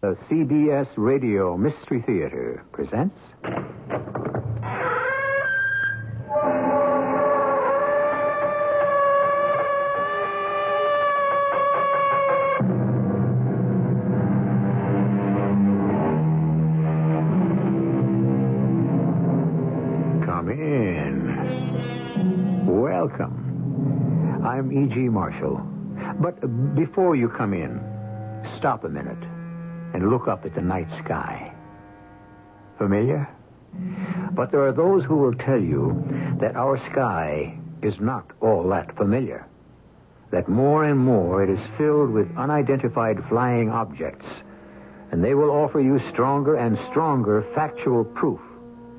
The CBS Radio Mystery Theater presents. Come in. Welcome. I'm E.G. Marshall. But before you come in, stop a minute and look up at the night sky. Familiar? But there are those who will tell you that our sky is not all that familiar. That more and more it is filled with unidentified flying objects, and they will offer you stronger and stronger factual proof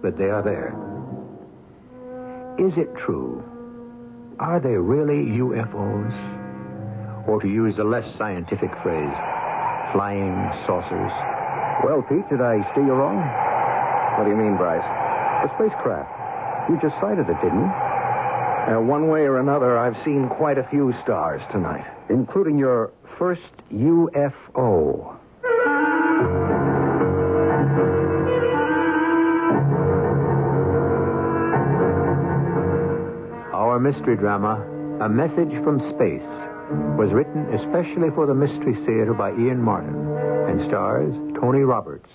that they are there. Is it true? Are they really UFOs? Or to use a less scientific phrase, flying saucers. Well, Pete, did I steer you wrong? What do you mean, Bryce? A spacecraft. You just sighted it, didn't you? Now, one way or another, I've seen quite a few stars tonight, including your first UFO. Our mystery drama, A Message from Space, was written especially for the Mystery Theater by Ian Martin and stars Tony Roberts.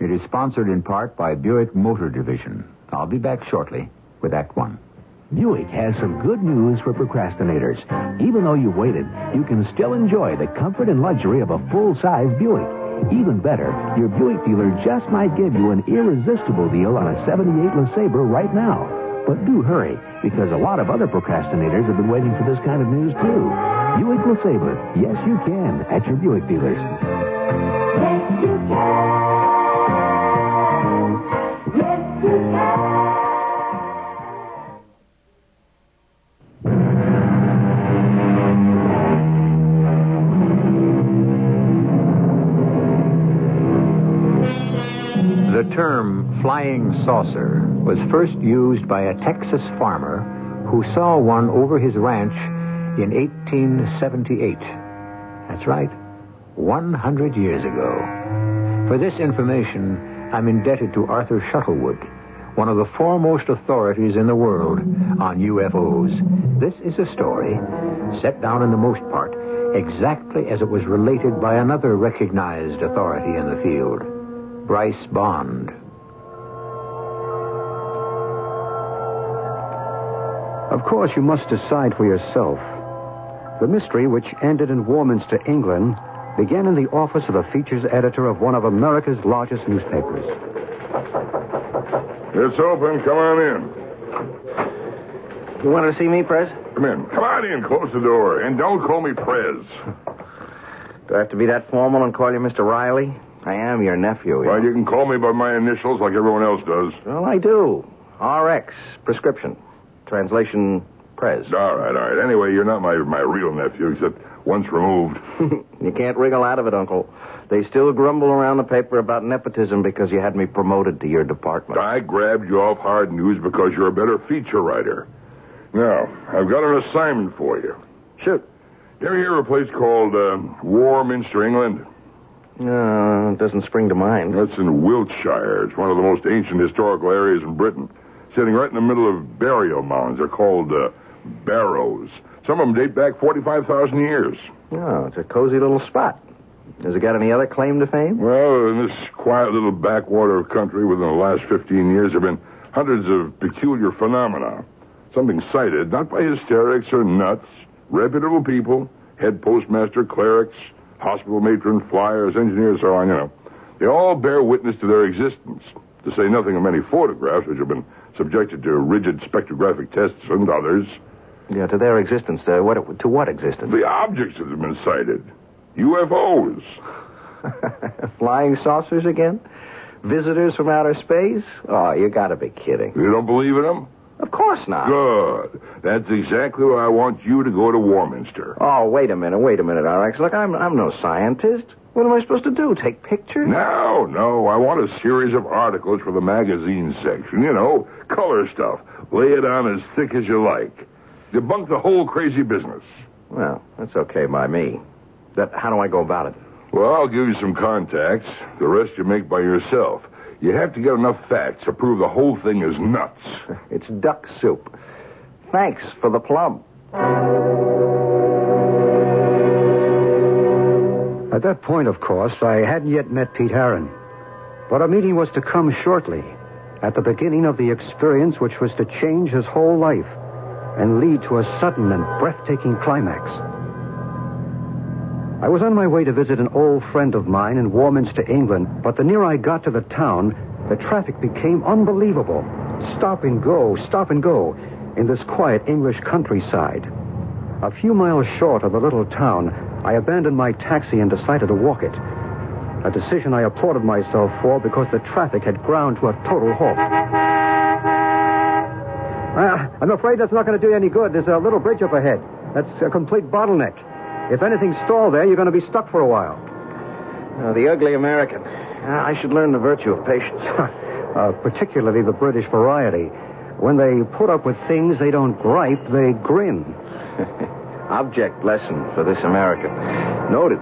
It is sponsored in part by Buick Motor Division. I'll be back shortly with Act One. Buick has some good news for procrastinators. Even though you waited, you can still enjoy the comfort and luxury of a full-size Buick. Even better, your Buick dealer just might give you an irresistible deal on a 78 LeSabre right now. But do hurry, because a lot of other procrastinators have been waiting for this kind of news too. Buick LeSabre, yes you can, at your Buick dealers. Yes, you can. Yes, you can. The term flying saucer was first used by a Texas farmer who saw one over his ranch in 1878. That's right, 100 years ago. For this information, I'm indebted to Arthur Shuttlewood, one of the foremost authorities in the world on UFOs. This is a story set down in the most part exactly as it was related by another recognized authority in the field, Bryce Bond. Of course, you must decide for yourself. The mystery, which ended in Warminster, England, began in the office of the features editor of one of America's largest newspapers. It's open. Come on in. You want to see me, Prez? Come in. Come on in. Close the door. And don't call me Prez. Do I have to be that formal and call you Mr. Riley? I am your nephew. you Well, know. you can call me by my initials like everyone else does. Well, I do. RX, prescription. Translation, Prez. All right, all right. Anyway, you're not my, my real nephew, except once removed. you can't wriggle out of it, Uncle. They still grumble around the paper about nepotism because you had me promoted to your department. I grabbed you off hard news because you're a better feature writer. Now, I've got an assignment for you. Shoot. You ever hear of a place called uh, Warminster, England? No, it doesn't spring to mind. That's in Wiltshire. It's one of the most ancient historical areas in Britain. Sitting right in the middle of burial mounds. They're called uh, barrows. Some of them date back 45,000 years. Oh, it's a cozy little spot. Has it got any other claim to fame? Well, in this quiet little backwater of country within the last 15 years, there have been hundreds of peculiar phenomena. Something sighted, not by hysterics or nuts, reputable people, head postmaster, clerics, hospital matron, flyers, engineers, so on, you know. They all bear witness to their existence, to say nothing of many photographs which have been subjected to rigid spectrographic tests and others. Yeah, to their existence. Uh, what, to what existence? The objects that have been sighted. UFOs. Flying saucers again? Visitors from outer space? Oh, you gotta be kidding. You don't believe in them? Of course not. Good. That's exactly why I want you to go to Warminster. Oh, wait a minute, wait a minute, RX. Look, I'm, I'm no scientist. What am I supposed to do? Take pictures? No, no. I want a series of articles for the magazine section. You know, color stuff. Lay it on as thick as you like. Debunk the whole crazy business. Well, that's okay by me. That, how do I go about it? Well, I'll give you some contacts. The rest you make by yourself. You have to get enough facts to prove the whole thing is nuts. It's duck soup. Thanks for the plum. At that point, of course, I hadn't yet met Pete Heron. But a meeting was to come shortly, at the beginning of the experience which was to change his whole life and lead to a sudden and breathtaking climax. I was on my way to visit an old friend of mine in Warminster, England, but the nearer I got to the town, the traffic became unbelievable. Stop and go, stop and go, in this quiet English countryside. A few miles short of the little town, I abandoned my taxi and decided to walk it. A decision I applauded myself for because the traffic had ground to a total halt. Uh, I'm afraid that's not going to do you any good. There's a little bridge up ahead. That's a complete bottleneck. If anything's stalled there, you're going to be stuck for a while. Uh, the ugly American. Uh, I should learn the virtue of patience. uh, particularly the British variety. When they put up with things, they don't gripe, they grin. Object lesson for this American. Noted.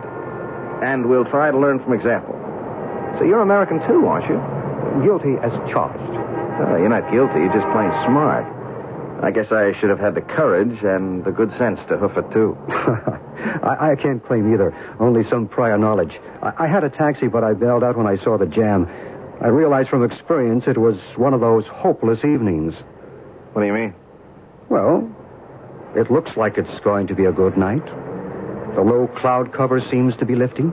And we'll try to learn from example. So you're American too, aren't you? Guilty as charged. Oh, you're not guilty. You're just plain smart. I guess I should have had the courage and the good sense to hoof it too. I, I can't claim either, only some prior knowledge. I, I had a taxi, but I bailed out when I saw the jam. I realized from experience it was one of those hopeless evenings. What do you mean? Well, it looks like it's going to be a good night. The low cloud cover seems to be lifting.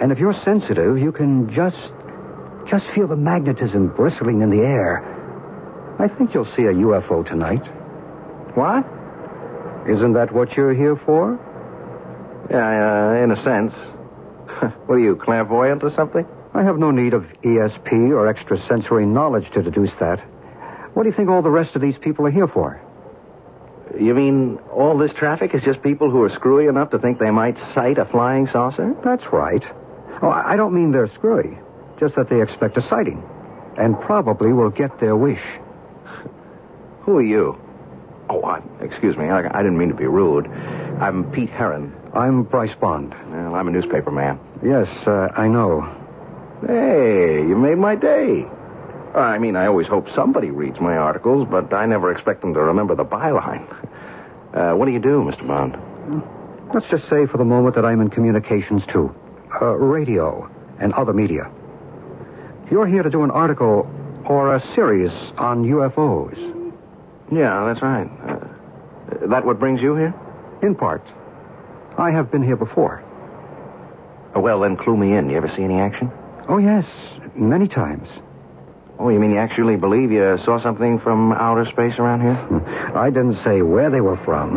And if you're sensitive, you can just just feel the magnetism bristling in the air. I think you'll see a UFO tonight. What? Isn't that what you're here for? Yeah, uh, in a sense. what are you, clairvoyant or something? I have no need of ESP or extrasensory knowledge to deduce that. What do you think all the rest of these people are here for? You mean all this traffic is just people who are screwy enough to think they might sight a flying saucer? That's right. Oh, I don't mean they're screwy, just that they expect a sighting, and probably will get their wish. Who are you? Oh, I, excuse me. I, I didn't mean to be rude. I'm Pete Heron. I'm Bryce Bond. Well, I'm a newspaper man. Yes, uh, I know. Hey, you made my day. I mean, I always hope somebody reads my articles, but I never expect them to remember the byline. Uh, what do you do, Mr. Bond? Let's just say for the moment that I'm in communications too. Uh, radio and other media. You're here to do an article or a series on UFOs. Yeah, that's right. Uh, that what brings you here? In part. I have been here before. Uh, well, then clue me in. You ever see any action? Oh, yes, many times. Oh, you mean you actually believe you saw something from outer space around here? I didn't say where they were from,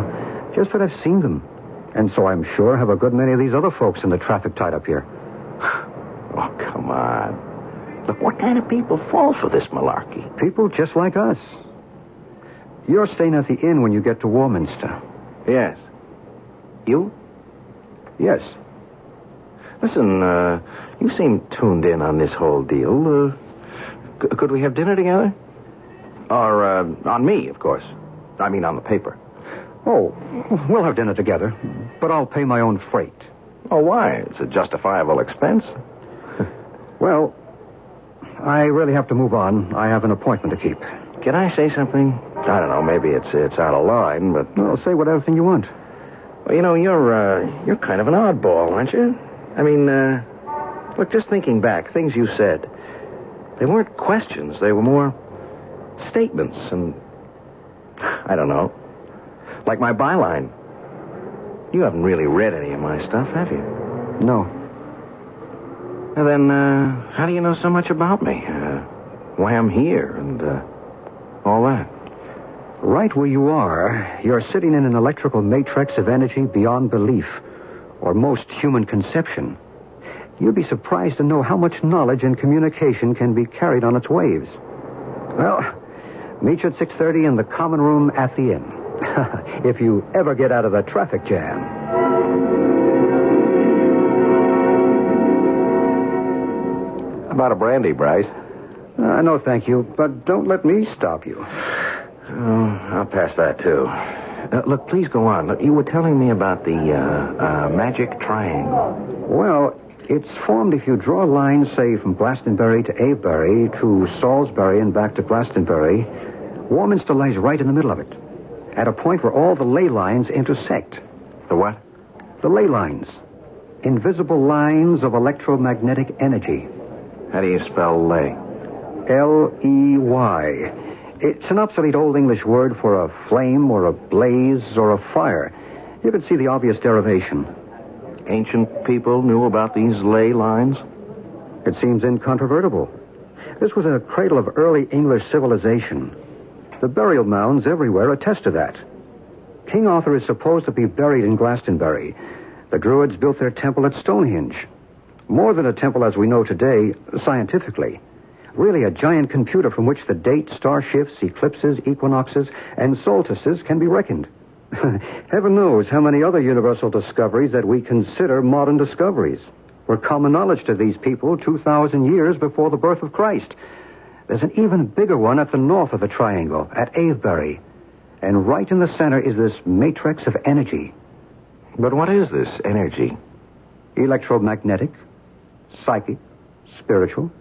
just that I've seen them. And so I'm sure have a good many of these other folks in the traffic tied up here. Oh, come on. Look, what kind of people fall for this malarkey? People just like us. You're staying at the inn when you get to Warminster. Yes. You? Yes. Listen, uh, you seem tuned in on this whole deal. Uh, c- could we have dinner together? Or, uh, on me, of course. I mean, on the paper. Oh, we'll have dinner together, but I'll pay my own freight. Oh, why? It's a justifiable expense. Well, I really have to move on. I have an appointment to keep. Can I say something? I don't know. Maybe it's it's out of line, but Well, say whatever thing you want. well, you know, you're uh, you're kind of an oddball, aren't you? I mean, uh, look, just thinking back, things you said, they weren't questions. They were more statements and, I don't know, like my byline. You haven't really read any of my stuff, have you? No. Well, then, uh, how do you know so much about me? Uh, why I'm here and uh, all that? Right where you are, you're sitting in an electrical matrix of energy beyond belief, or most human conception. You'd be surprised to know how much knowledge and communication can be carried on its waves. Well, meet you at 6.30 in the common room at the inn. if you ever get out of the traffic jam. How about a brandy, Bryce? Uh, no, thank you, but don't let me stop you. Oh, I'll pass that, too. Uh, look, please go on. Look, you were telling me about the uh, uh, magic triangle. Well, it's formed if you draw lines, say, from Glastonbury to Avebury to Salisbury and back to Glastonbury. Warminster lies right in the middle of it, at a point where all the ley lines intersect. The what? The ley lines. Invisible lines of electromagnetic energy. How do you spell lay? L E Y. It's an obsolete Old English word for a flame or a blaze or a fire. You can see the obvious derivation. Ancient people knew about these ley lines? It seems incontrovertible. This was a cradle of early English civilization. The burial mounds everywhere attest to that. King Arthur is supposed to be buried in Glastonbury. The Druids built their temple at Stonehenge. More than a temple as we know today, scientifically. Really a giant computer from which the date, star shifts, eclipses, equinoxes, and solstices can be reckoned. Heaven knows how many other universal discoveries that we consider modern discoveries were common knowledge to these people 2,000 years before the birth of Christ. There's an even bigger one at the north of the triangle, at Avebury. And right in the center is this matrix of energy. But what is this energy? Electromagnetic, psychic, spiritual.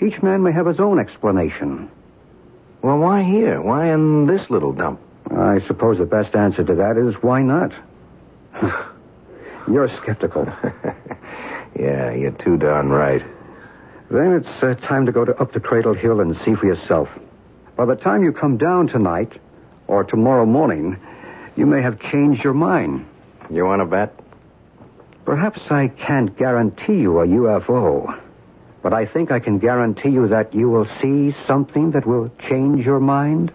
Each man may have his own explanation. Well, why here? Why in this little dump? I suppose the best answer to that is why not? You're skeptical. yeah, you're too darn right. Then it's uh, time to go to up to Cradle Hill and see for yourself. By the time you come down tonight, or tomorrow morning, you may have changed your mind. You want to bet? Perhaps I can't guarantee you a UFO, but I think I can guarantee you that you will see something that will change your mind.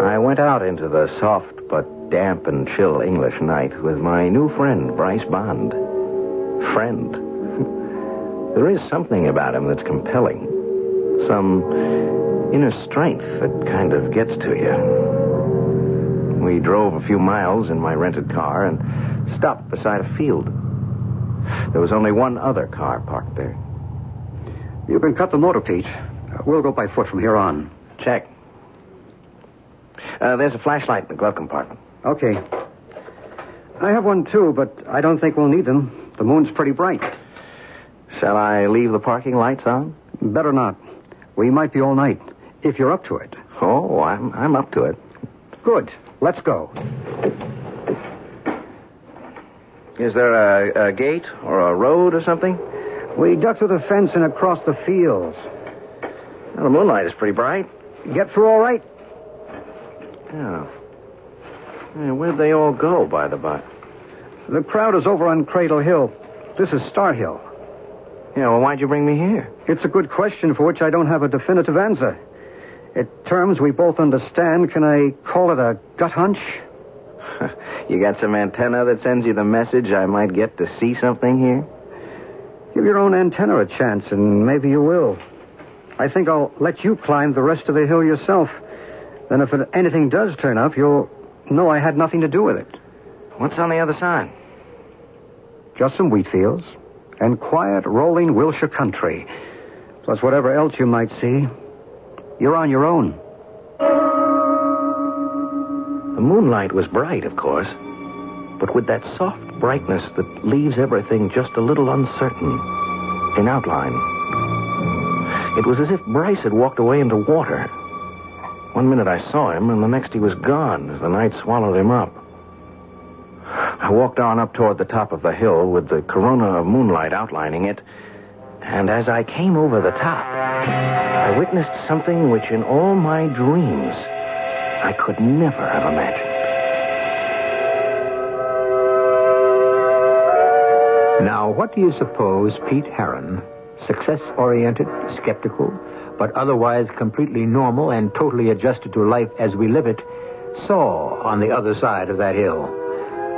I went out into the soft but damp and chill English night with my new friend, Bryce Bond. Friend. there is something about him that's compelling. Some inner strength that kind of gets to you. We drove a few miles in my rented car and stopped beside a field. There was only one other car parked there. You can cut the motor, Pete. We'll go by foot from here on. Check. Uh, there's a flashlight in the glove compartment. Okay. I have one too, but I don't think we'll need them. The moon's pretty bright. Shall I leave the parking lights on? Better not. We might be all night, if you're up to it. Oh, I'm, I'm up to it. Good. Let's go. Is there a, a gate or a road or something? We duck through the fence and across the fields. Well, the moonlight is pretty bright. Get through all right? Yeah. Where'd they all go, by the by? The crowd is over on Cradle Hill. This is Star Hill. Yeah, well, why'd you bring me here? It's a good question for which I don't have a definitive answer. In terms we both understand, can I call it a gut hunch? you got some antenna that sends you the message I might get to see something here? Give your own antenna a chance, and maybe you will. I think I'll let you climb the rest of the hill yourself. Then, if anything does turn up, you'll know I had nothing to do with it. What's on the other side? Just some wheat fields and quiet, rolling Wiltshire country, plus whatever else you might see. You're on your own. The moonlight was bright, of course, but with that soft brightness that leaves everything just a little uncertain in outline. It was as if Bryce had walked away into water. One minute I saw him, and the next he was gone as the night swallowed him up. I walked on up toward the top of the hill with the corona of moonlight outlining it, and as I came over the top, I witnessed something which in all my dreams I could never have imagined. Now, what do you suppose Pete Heron, success oriented, skeptical, but otherwise completely normal and totally adjusted to life as we live it, saw on the other side of that hill?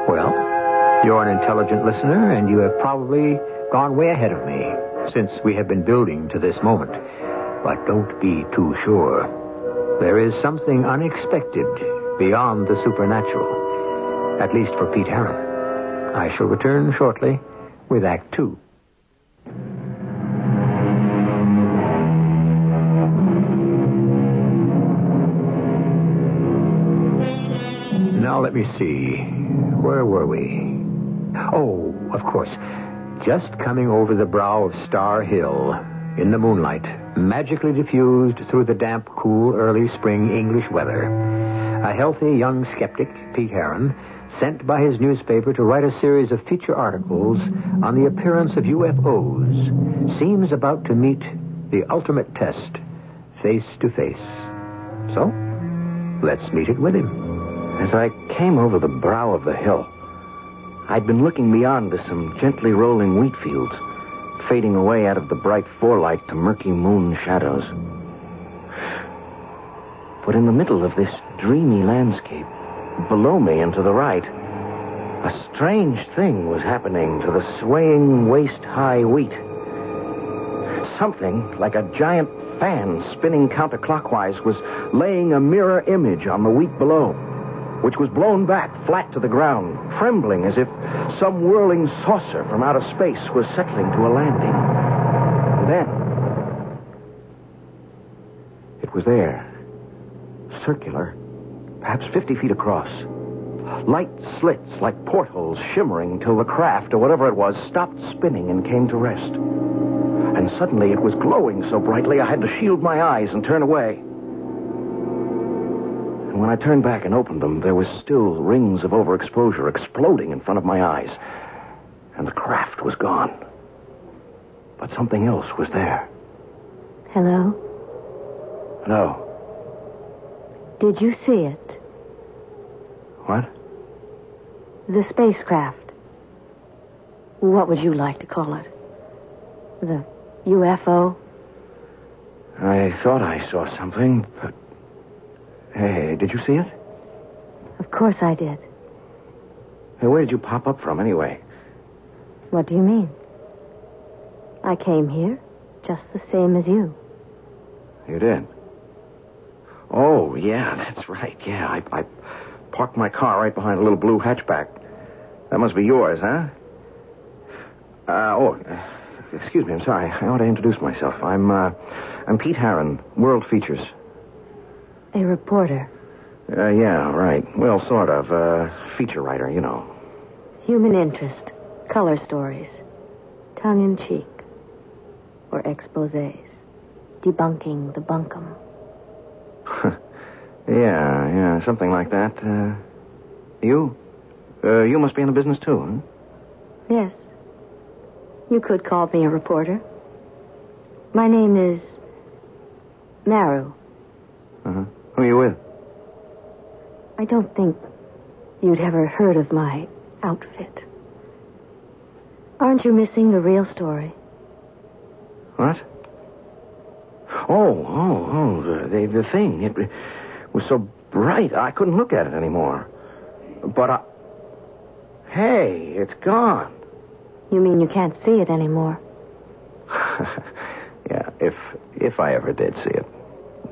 Well, you're an intelligent listener, and you have probably gone way ahead of me since we have been building to this moment. But don't be too sure. There is something unexpected beyond the supernatural, at least for Pete Heron. I shall return shortly with Act Two. Let me see. Where were we? Oh, of course. Just coming over the brow of Star Hill in the moonlight, magically diffused through the damp, cool, early spring English weather. A healthy young skeptic, Pete Heron, sent by his newspaper to write a series of feature articles on the appearance of UFOs, seems about to meet the ultimate test, face to face. So, let's meet it with him. As I came over the brow of the hill, I'd been looking beyond to some gently rolling wheat fields, fading away out of the bright forelight to murky moon shadows. But in the middle of this dreamy landscape, below me and to the right, a strange thing was happening to the swaying waist high wheat. Something like a giant fan spinning counterclockwise was laying a mirror image on the wheat below, which was blown back flat to the ground, trembling as if some whirling saucer from outer space was settling to a landing. And then, it was there, circular, perhaps 50 feet across. Light slits like portholes shimmering till the craft, or whatever it was, stopped spinning and came to rest. And suddenly it was glowing so brightly I had to shield my eyes and turn away. When I turned back and opened them, there was still rings of overexposure exploding in front of my eyes. And the craft was gone. But something else was there. Hello? No. Did you see it? What? The spacecraft. What would you like to call it? The UFO? I thought I saw something, but. Hey, did you see it? Of course I did. Hey, where did you pop up from, anyway? What do you mean? I came here just the same as you. You did? Oh, yeah, that's right. Yeah, I, I parked my car right behind a little blue hatchback. That must be yours, huh? Uh, oh, excuse me, I'm sorry. I ought to introduce myself. I'm, uh, I'm Pete Heron, World Features. A reporter. Uh, yeah, right. Well, sort of. Uh, feature writer, you know. Human interest. Color stories. Tongue in cheek. Or exposés. Debunking the bunkum. yeah, yeah, something like that. Uh, you? Uh, you must be in the business, too, huh? Yes. You could call me a reporter. My name is Maru. Uh-huh. Who are you with? I don't think you'd ever heard of my outfit. Aren't you missing the real story? What? Oh, oh, oh, the, the, the thing. It was so bright, I couldn't look at it anymore. But I. Hey, it's gone. You mean you can't see it anymore? yeah, if if I ever did see it.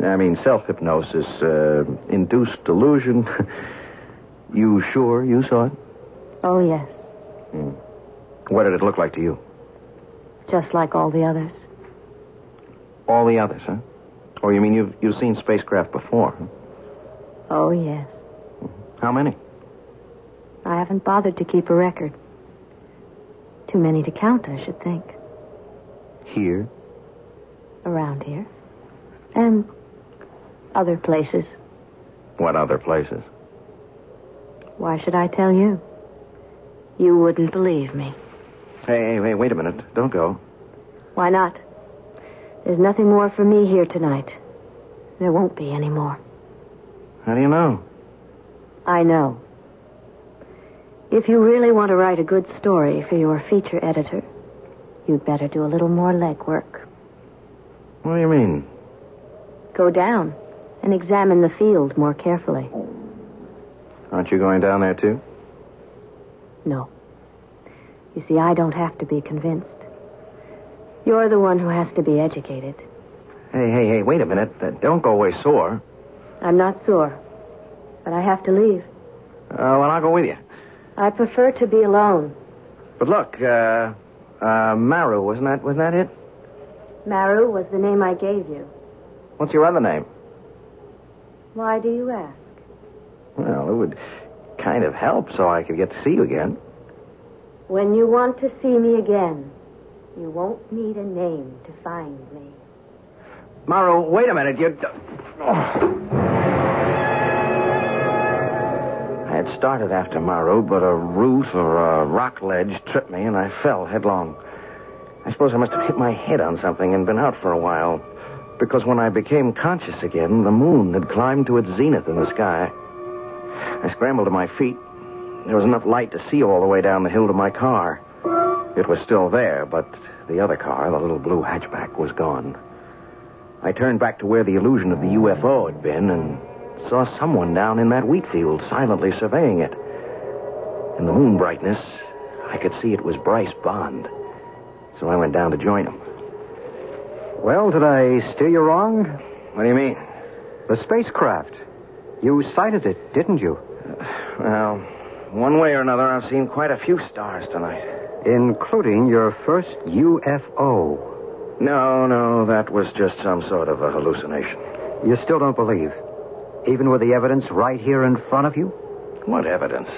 I mean, self hypnosis, uh, induced delusion. you sure you saw it? Oh, yes. Hmm. What did it look like to you? Just like all the others. All the others, huh? Oh, you mean you've you've seen spacecraft before? Huh? Oh, yes. How many? I haven't bothered to keep a record. Too many to count, I should think. Here? Around here. And other places. What other places? Why should I tell you? You wouldn't believe me. Hey, hey, hey, wait a minute. Don't go. Why not? There's nothing more for me here tonight. There won't be any more. How do you know? I know. If you really want to write a good story for your feature editor, you'd better do a little more legwork. What do you mean? Go down and examine the field more carefully. Aren't you going down there, too? No. You see, I don't have to be convinced. You're the one who has to be educated. Hey, hey, hey, wait a minute. Uh, don't go away sore. I'm not sore, but I have to leave. Uh, well, I'll go with you. I prefer to be alone. But look, uh, uh, Maru, wasn't that, wasn't that it? Maru was the name I gave you. What's your other name? Why do you ask? Well, it would kind of help so I could get to see you again. When you want to see me again, you won't need a name to find me. Maru, wait a minute. You. I had started after Maru, but a root or a rock ledge tripped me, and I fell headlong. I suppose I must have hit my head on something and been out for a while, because when I became conscious again, the moon had climbed to its zenith in the sky. I scrambled to my feet. There was enough light to see all the way down the hill to my car. It was still there, but the other car, the little blue hatchback, was gone. I turned back to where the illusion of the UFO had been and saw someone down in that wheat field silently surveying it. In the moon brightness, I could see it was Bryce Bond. So I went down to join him. Well, did I steer you wrong? What do you mean? The spacecraft. You sighted it, didn't you? Well, one way or another, I've seen quite a few stars tonight. Including your first UFO. No, no, that was just some sort of a hallucination. You still don't believe? Even with the evidence right here in front of you? What evidence?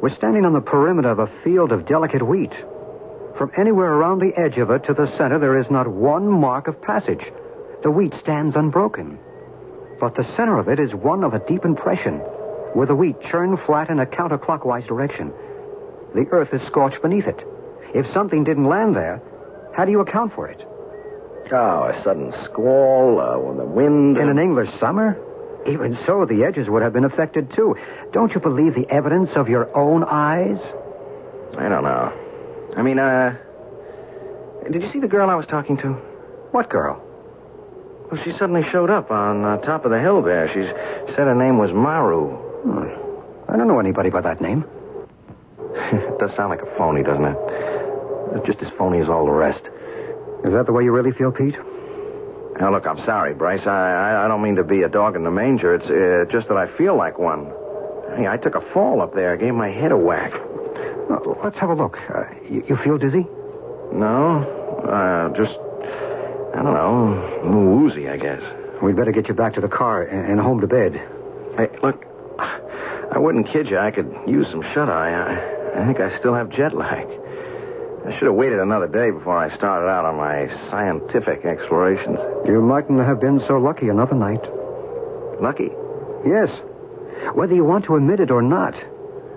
We're standing on the perimeter of a field of delicate wheat. From anywhere around the edge of it to the center, there is not one mark of passage. The wheat stands unbroken. But the center of it is one of a deep impression, where the wheat churned flat in a counterclockwise direction. The earth is scorched beneath it. If something didn't land there, how do you account for it? Oh, a sudden squall, uh, when the wind. In an English summer? Even so, the edges would have been affected too. Don't you believe the evidence of your own eyes? I don't know. I mean, uh. Did you see the girl I was talking to? What girl? Well, she suddenly showed up on uh, top of the hill there. She said her name was Maru. Hmm. I don't know anybody by that name. it does sound like a phony, doesn't it? It's just as phony as all the rest. Is that the way you really feel, Pete? Now, look, I'm sorry, Bryce. I, I, I don't mean to be a dog in the manger. It's uh, just that I feel like one. Hey, I took a fall up there. I gave my head a whack. Oh, let's have a look. Uh, you, you feel dizzy? No, uh, just, I don't know, a little woozy, I guess. We'd better get you back to the car and, and home to bed. Hey, look, I wouldn't kid you. I could use some shut eye. I, I think I still have jet lag. I should have waited another day before I started out on my scientific explorations. You mightn't have been so lucky another night. Lucky? Yes. Whether you want to admit it or not,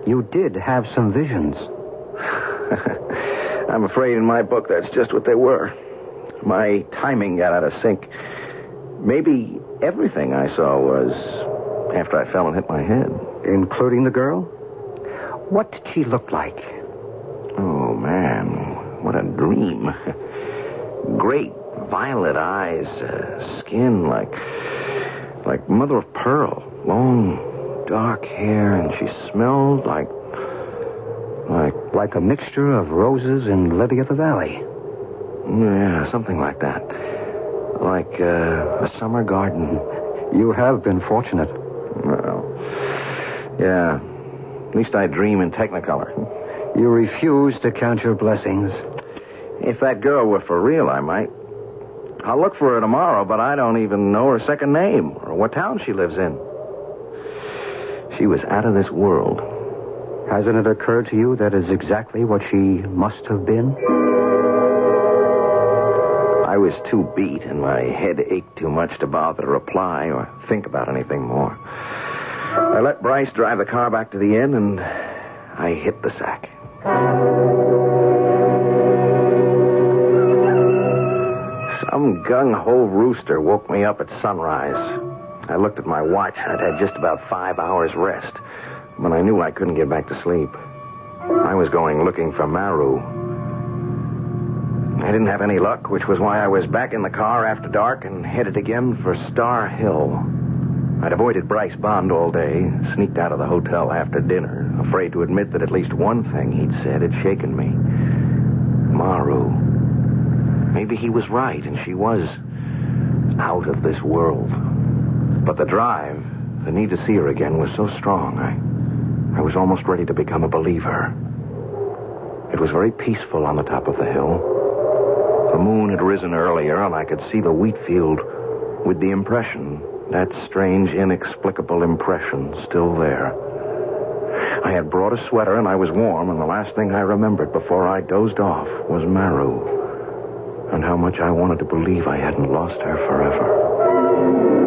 you did have some visions. I'm afraid in my book that's just what they were. My timing got out of sync. Maybe everything I saw was after I fell and hit my head. Including the girl? What did she look like? Oh, man. What a dream. Great violet eyes, uh, skin like like mother of pearl, long dark hair, and she smelled like like Like a mixture of roses and lily of the valley. yeah, something like that. Like uh, a summer garden. You have been fortunate. Well, yeah. At least I dream in Technicolor. You refuse to count your blessings. If that girl were for real, I might. I'll look for her tomorrow, but I don't even know her second name or what town she lives in. She was out of this world. Hasn't it occurred to you that is exactly what she must have been? I was too beat, and my head ached too much to bother to reply or think about anything more. I let Bryce drive the car back to the inn, and I hit the sack. Some gung ho rooster woke me up at sunrise. I looked at my watch. I'd had just about five hours rest, but I knew I couldn't get back to sleep. I was going looking for Maru. I didn't have any luck, which was why I was back in the car after dark and headed again for Star Hill. I'd avoided Bryce Bond all day, sneaked out of the hotel after dinner, afraid to admit that at least one thing he'd said had shaken me. Maru. Maybe he was right, and she was out of this world. But the drive, the need to see her again, was so strong. I, I was almost ready to become a believer. It was very peaceful on the top of the hill. The moon had risen earlier, and I could see the wheat field with the impression, that strange, inexplicable impression, still there. I had brought a sweater, and I was warm, and the last thing I remembered before I dozed off was Maru and how much I wanted to believe I hadn't lost her forever.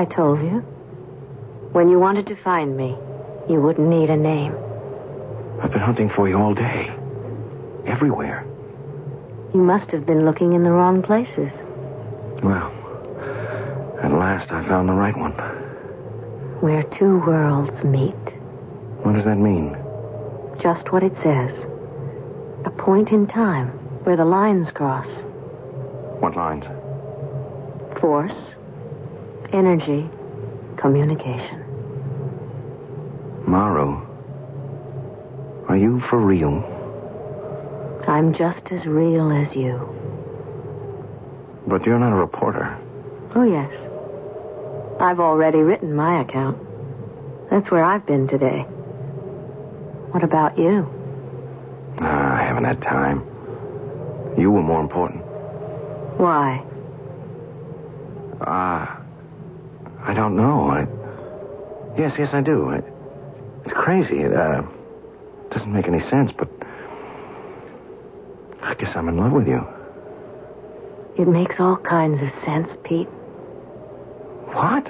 I told you. When you wanted to find me, you wouldn't need a name. I've been hunting for you all day. Everywhere. You must have been looking in the wrong places. Well, at last I found the right one. Where two worlds meet. What does that mean? Just what it says. A point in time where the lines cross. What lines? Force, energy, communication. Maru. Are you for real? I'm just as real as you. But you're not a reporter. Oh, yes. I've already written my account. That's where I've been today. What about you? Ah, I haven't had time. You were more important. Why? Ah, I don't know. I... Yes, yes, I do. I... It's crazy. It uh, doesn't make any sense, but I guess I'm in love with you. It makes all kinds of sense, Pete. What?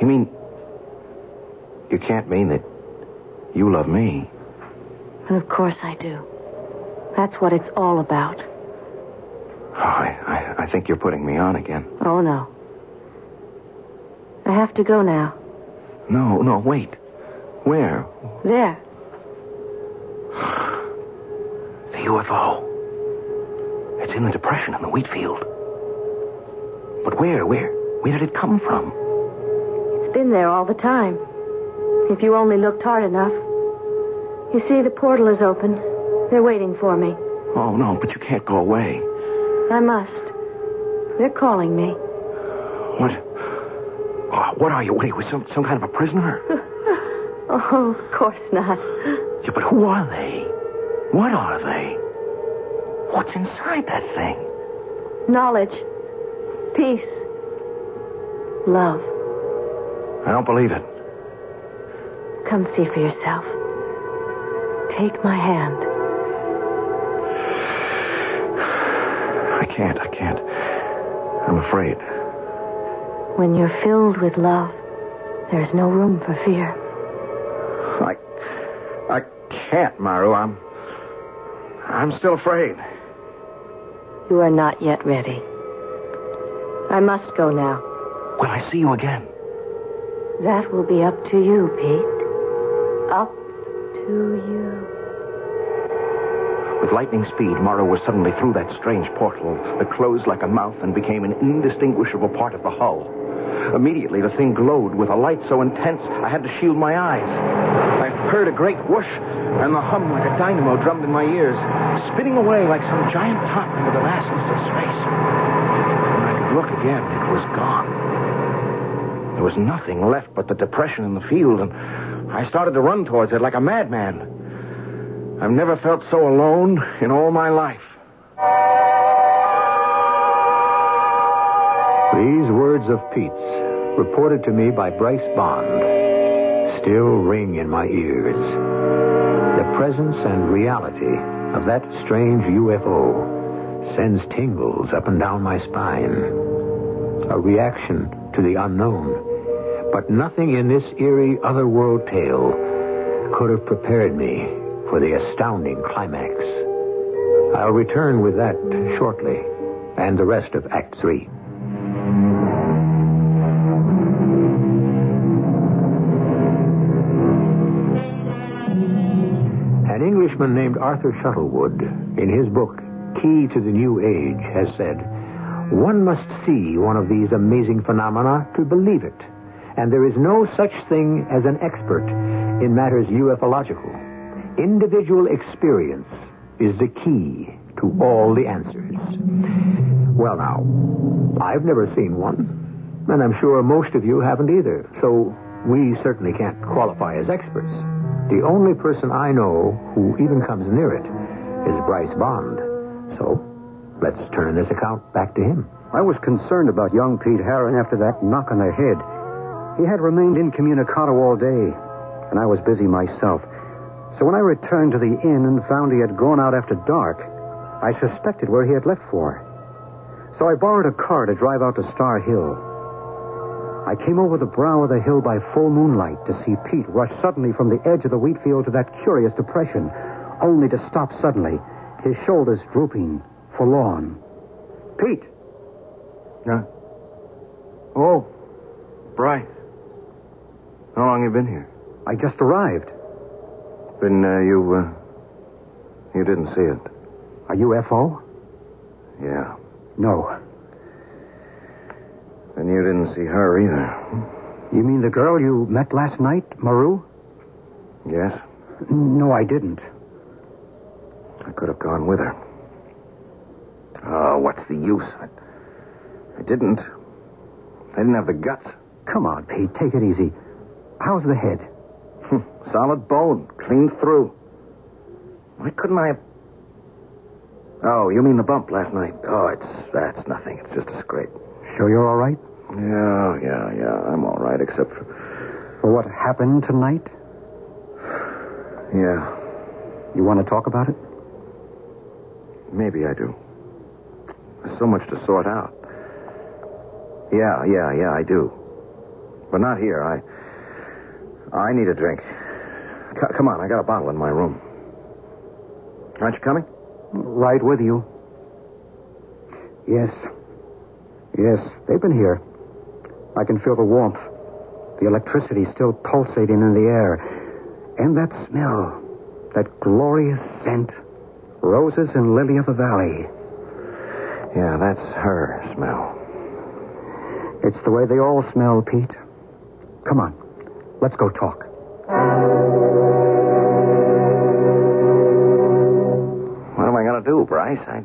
You mean you can't mean that you love me? And of course I do. That's what it's all about. Oh, I, I, I think you're putting me on again. Oh, no. I have to go now. No, no, wait. Where? There. The UFO. It's in the depression in the wheat field. But where, where, where did it come from? It's been there all the time. If you only looked hard enough. You see, the portal is open. They're waiting for me. Oh, no, but you can't go away. I must. They're calling me. What? What are you? What are you, some, some kind of a prisoner? Oh, of course not. Yeah, but who are they? What are they? What's inside that thing? Knowledge. Peace. Love. I don't believe it. Come see for yourself. Take my hand. I can't, I can't. I'm afraid. When you're filled with love, there's no room for fear. I. I can't, Maru. I'm. I'm still afraid. You are not yet ready. I must go now. Will I see you again? That will be up to you, Pete. Up to you. With lightning speed, Maru was suddenly through that strange portal that closed like a mouth and became an indistinguishable part of the hull. Immediately, the thing glowed with a light so intense I had to shield my eyes. I heard a great whoosh, and the hum like a dynamo drummed in my ears, spinning away like some giant top into the vastness of space. When I could look again, it was gone. There was nothing left but the depression in the field, and I started to run towards it like a madman. I've never felt so alone in all my life. These words of Pete's, reported to me by Bryce Bond, still ring in my ears. The presence and reality of that strange UFO sends tingles up and down my spine. A reaction to the unknown. But nothing in this eerie otherworld tale could have prepared me for the astounding climax. I'll return with that shortly, and the rest of Act Three. Named Arthur Shuttlewood, in his book Key to the New Age, has said, One must see one of these amazing phenomena to believe it, and there is no such thing as an expert in matters ufological. Individual experience is the key to all the answers. Well, now, I've never seen one, and I'm sure most of you haven't either, so we certainly can't qualify as experts. The only person I know who even comes near it is Bryce Bond. So, let's turn this account back to him. I was concerned about young Pete Heron after that knock on the head. He had remained incommunicado all day, and I was busy myself. So when I returned to the inn and found he had gone out after dark, I suspected where he had left for. So I borrowed a car to drive out to Star Hill. I came over the brow of the hill by full moonlight to see Pete rush suddenly from the edge of the wheat field to that curious depression, only to stop suddenly, his shoulders drooping, forlorn. Pete! Yeah. Oh, Bryce. How long you been here? I just arrived. Then uh, you, uh, you didn't see it. Are you FO? Yeah. No. And you didn't see her either. You mean the girl you met last night, Maru? Yes? No, I didn't. I could have gone with her. Oh, what's the use? I, I didn't. I didn't have the guts. Come on, Pete. Take it easy. How's the head? Hmm, solid bone, clean through. Why couldn't I have... Oh, you mean the bump last night? Oh, it's that's nothing. It's just a scrape. Sure you're all right? Yeah, yeah, yeah. I'm all right, except for... For what happened tonight? Yeah, You want to talk about it? maybe I do. There's so much to sort out. Yeah, yeah, yeah, I do. But not here. I... I need a drink. C- come on, I got a bottle in my room. Aren't you coming? Right with you. Yes. Yes, they've been here. I can feel the warmth. The electricity still pulsating in the air. And that smell. That glorious scent. Roses and lily of the valley. Yeah, that's her smell. It's the way they all smell, Pete. Come on. Let's go talk. What am I going to do, Bryce? I,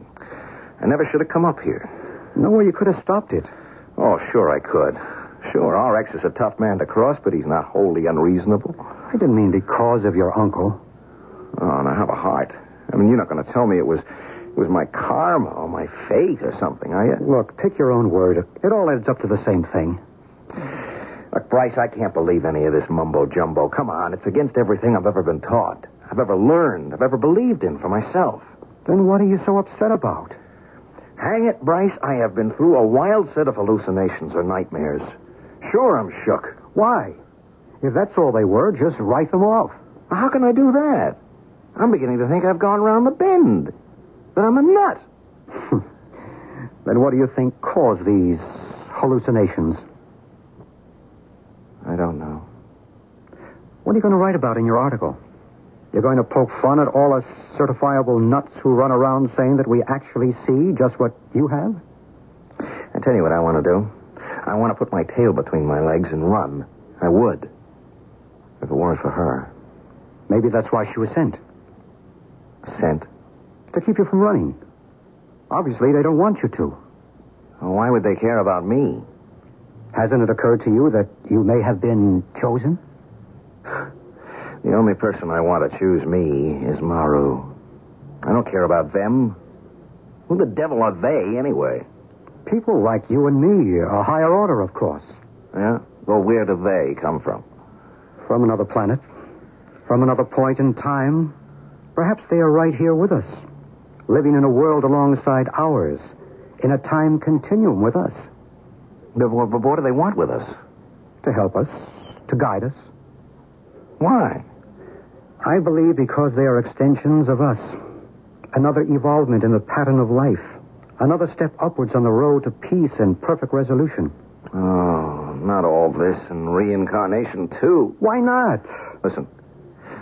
I never should have come up here. No way you could have stopped it. Oh, sure I could. Sure, RX is a tough man to cross, but he's not wholly unreasonable. I didn't mean because of your uncle. Oh, now have a heart. I mean, you're not going to tell me it was it was my karma or my fate or something, are you? Look, pick your own word. It all adds up to the same thing. Look, Bryce, I can't believe any of this mumbo jumbo. Come on, it's against everything I've ever been taught, I've ever learned, I've ever believed in for myself. Then what are you so upset about? Hang it, Bryce, I have been through a wild set of hallucinations or nightmares. Sure, I'm shook. Why? If that's all they were, just write them off. How can I do that? I'm beginning to think I've gone round the bend. That I'm a nut. Then what do you think caused these hallucinations? I don't know. What are you going to write about in your article? You're going to poke fun at all us certifiable nuts who run around saying that we actually see just what you have? I tell you what I want to do. I want to put my tail between my legs and run. I would. If it weren't for her. Maybe that's why she was sent. Sent. To keep you from running. Obviously, they don't want you to. Well, why would they care about me? Hasn't it occurred to you that you may have been chosen? The only person I want to choose me is Maru. I don't care about them. Who the devil are they, anyway? People like you and me, a higher order, of course. Yeah? Well, where do they come from? From another planet. From another point in time. Perhaps they are right here with us, living in a world alongside ours, in a time continuum with us. But what, but what do they want with us? To help us, to guide us. Why? I believe because they are extensions of us. Another evolvement in the pattern of life. Another step upwards on the road to peace and perfect resolution. Oh, not all this and reincarnation, too. Why not? Listen.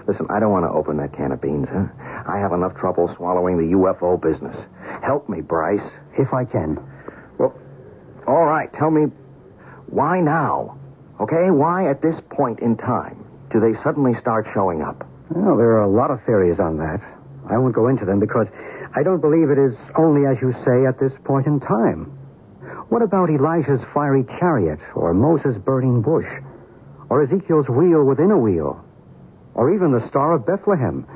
Listen, I don't want to open that can of beans, huh? I have enough trouble swallowing the UFO business. Help me, Bryce. If I can. Well, all right, tell me why now? Okay, why at this point in time do they suddenly start showing up? Well, there are a lot of theories on that. I won't go into them because I don't believe it is only as you say at this point in time. What about Elijah's fiery chariot, or Moses' burning bush, or Ezekiel's wheel within a wheel, or even the Star of Bethlehem?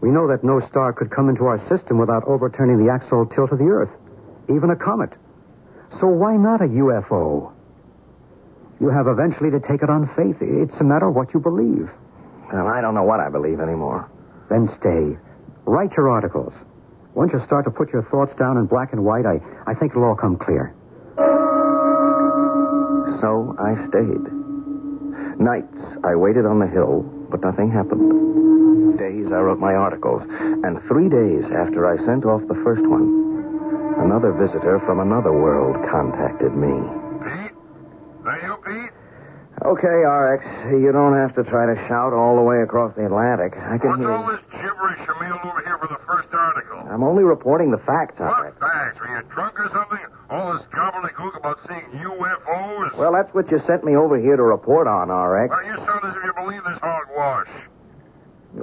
We know that no star could come into our system without overturning the axial tilt of the Earth, even a comet. So why not a UFO? You have eventually to take it on faith. It's a matter of what you believe. Well, I don't know what I believe anymore. Then stay. Write your articles. Once you start to put your thoughts down in black and white, I, I think it'll all come clear. So I stayed. Nights I waited on the hill, but nothing happened. Days I wrote my articles, and three days after I sent off the first one, another visitor from another world contacted me. Okay, RX, you don't have to try to shout all the way across the Atlantic. I can What's hear. all this gibberish you mailed over here for the first article? I'm only reporting the facts, What RX. facts? Were you drunk or something? All this gobbledygook about seeing UFOs? Well, that's what you sent me over here to report on, RX. Well, you sound as if you believe this hogwash.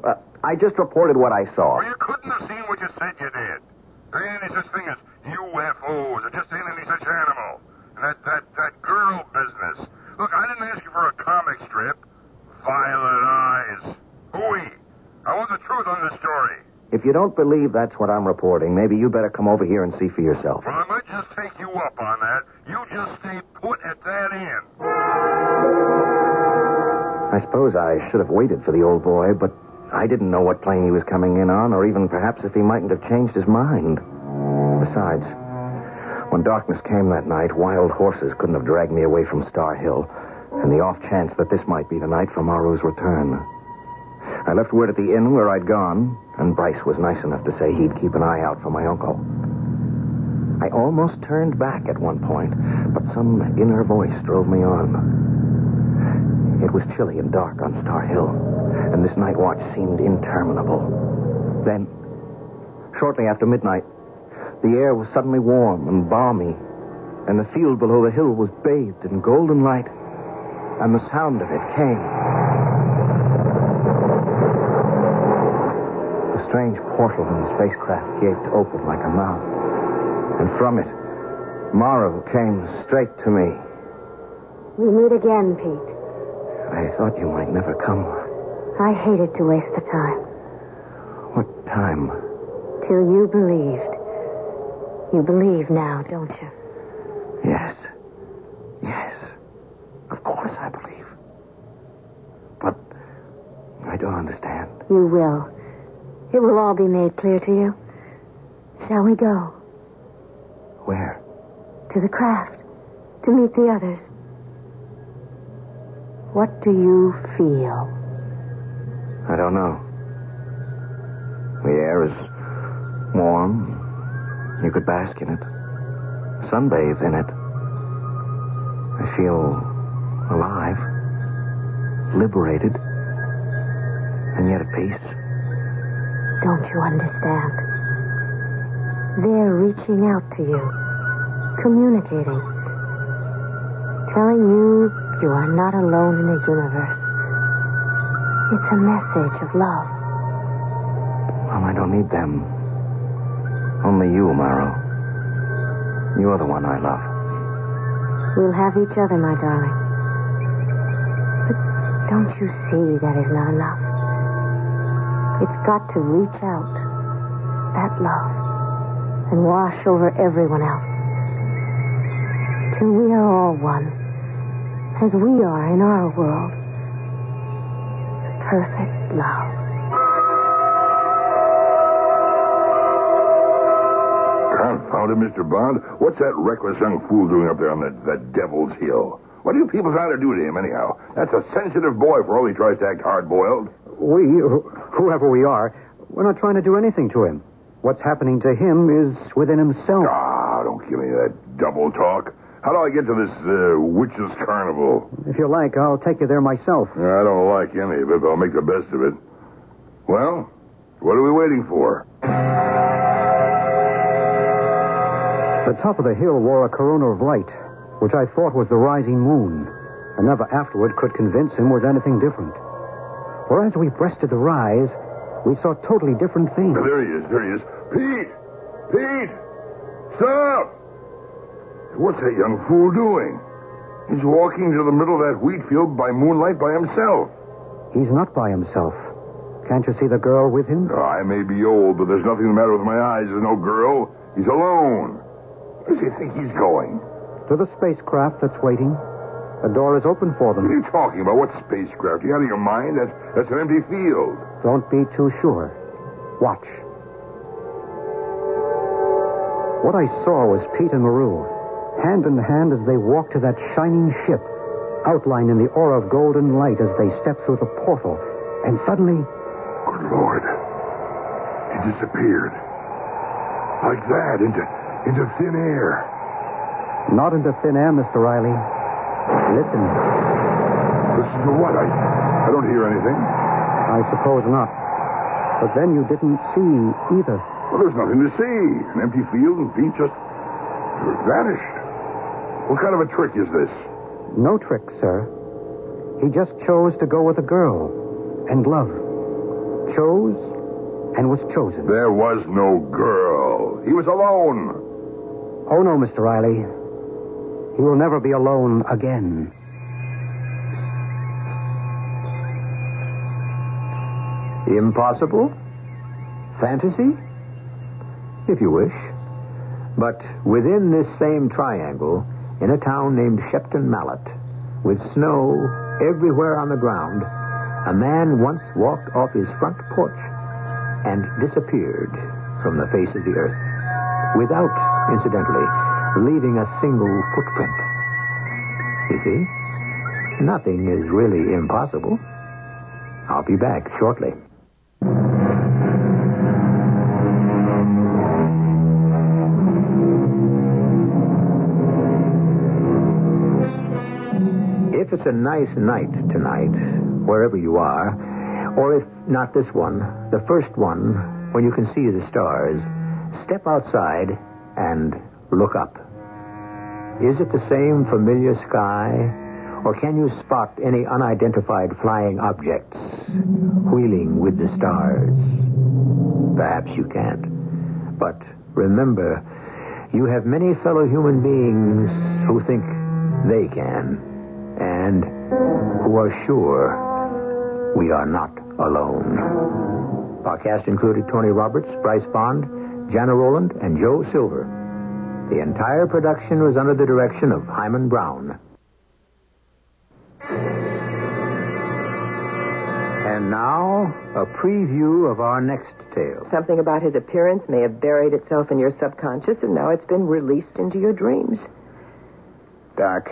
Uh, I just reported what I saw. Well, you have seen what you said you did. There ain't any such thing as UFOs. There just ain't any such animal. And that, that, that girl business. Look, I didn't ask you for a comic strip. Violet eyes. Hooey. I want the truth on this story. If you don't believe that's what I'm reporting, maybe you better come over here and see for yourself. Well, I might just take you up on that. You just stay put at that end. I suppose I should have waited for the old boy, but I didn't know what plane he was coming in on, or even perhaps if he mightn't have changed his mind. Besides, when darkness came that night, wild horses couldn't have dragged me away from Star Hill, and the off chance that this might be the night for Maru's return. I left word at the inn where I'd gone, and Bryce was nice enough to say he'd keep an eye out for my uncle. I almost turned back at one point, but some inner voice drove me on. It was chilly and dark on Star Hill, and this night watch seemed interminable. Then, shortly after midnight, the air was suddenly warm and balmy, and the field below the hill was bathed in golden light, and the sound of it came. Strange portal in the spacecraft gaped open like a mouth, and from it, Maru came straight to me. We meet again, Pete. I thought you might never come. I hated to waste the time. What time? Till you believed. You believe now, don't you? Yes. Yes. Of course I believe. But I don't understand. You will. It will all be made clear to you. Shall we go? Where? To the craft. To meet the others. What do you feel? I don't know. The air is warm. You could bask in it, sunbathe in it. I feel alive, liberated, and yet at peace. Don't you understand? They're reaching out to you, communicating, telling you you are not alone in the universe. It's a message of love. Well, I don't need them. Only you, Maru. You're the one I love. We'll have each other, my darling. But don't you see that is not enough? It's got to reach out, that love, and wash over everyone else. Till we are all one, as we are in our world. Perfect love. Confound it, Mr. Bond. What's that reckless young fool doing up there on the, the Devil's Hill? What do you people try to do to him, anyhow? That's a sensitive boy for all he tries to act hard boiled. We whoever we are, we're not trying to do anything to him. What's happening to him is within himself. Ah, don't give me that double talk. How do I get to this uh, witches' carnival? If you like, I'll take you there myself. I don't like any of it, but I'll make the best of it. Well, what are we waiting for? The top of the hill wore a corona of light, which I thought was the rising moon, and never afterward could convince him was anything different. For as we breasted the rise, we saw totally different things. There he is. There he is. Pete! Pete! Stop! What's that young fool doing? He's walking to the middle of that wheat field by moonlight by himself. He's not by himself. Can't you see the girl with him? Oh, I may be old, but there's nothing the matter with my eyes. There's no girl. He's alone. Where does he think he's going? To the spacecraft that's waiting. The door is open for them. What are you talking about? What spacecraft? Are you out of your mind? That's, that's an empty field. Don't be too sure. Watch. What I saw was Pete and Maru, hand in hand as they walked to that shining ship, outlined in the aura of golden light as they stepped through the portal. And suddenly, Good Lord. He disappeared. Like that, into, into thin air. not into thin air, Mr. Riley. Listen. Listen to what? I, I don't hear anything. I suppose not. But then you didn't see either. Well, there's nothing to see. An empty field and Pete just vanished. What kind of a trick is this? No trick, sir. He just chose to go with a girl and love. Chose and was chosen. There was no girl. He was alone. Oh, no, Mr. Riley. He will never be alone again. Impossible? Fantasy? If you wish. But within this same triangle, in a town named Shepton Mallet, with snow everywhere on the ground, a man once walked off his front porch and disappeared from the face of the earth without, incidentally, leaving a single footprint. You see? Nothing is really impossible. I'll be back shortly. If it's a nice night tonight, wherever you are, or if not this one, the first one, when you can see the stars, step outside and look up. Is it the same familiar sky, or can you spot any unidentified flying objects wheeling with the stars? Perhaps you can't. But remember, you have many fellow human beings who think they can, and who are sure we are not alone. Our cast included Tony Roberts, Bryce Bond, Jana Rowland, and Joe Silver. The entire production was under the direction of Himan Brown. And now, a preview of our next tale. Something about his appearance may have buried itself in your subconscious, and now it's been released into your dreams. Doc,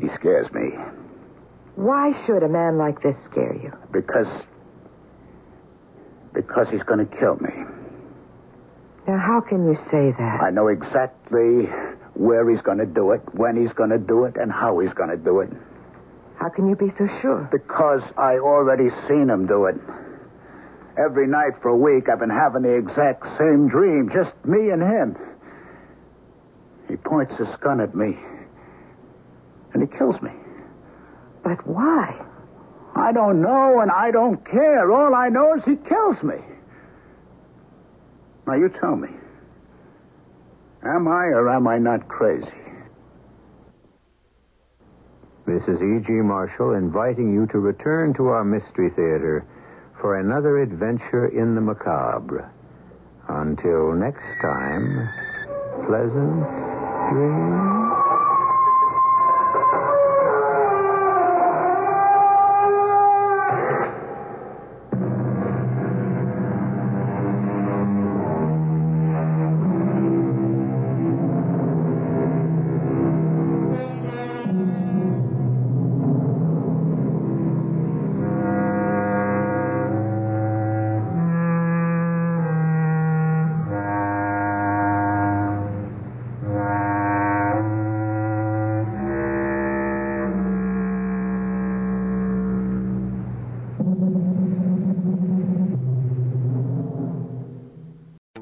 he scares me Why should a man like this scare you? because. because he's going to kill me. Now, how can you say that? I know exactly where he's going to do it, when he's going to do it, and how he's going to do it. How can you be so sure? Because I already seen him do it. Every night for a week, I've been having the exact same dream, just me and him. He points his gun at me, and he kills me. But why? I don't know, and I don't care. All I know is he kills me. Now, you tell me. Am I or am I not crazy? This is E.G. Marshall inviting you to return to our Mystery Theater for another adventure in the macabre. Until next time, pleasant dreams.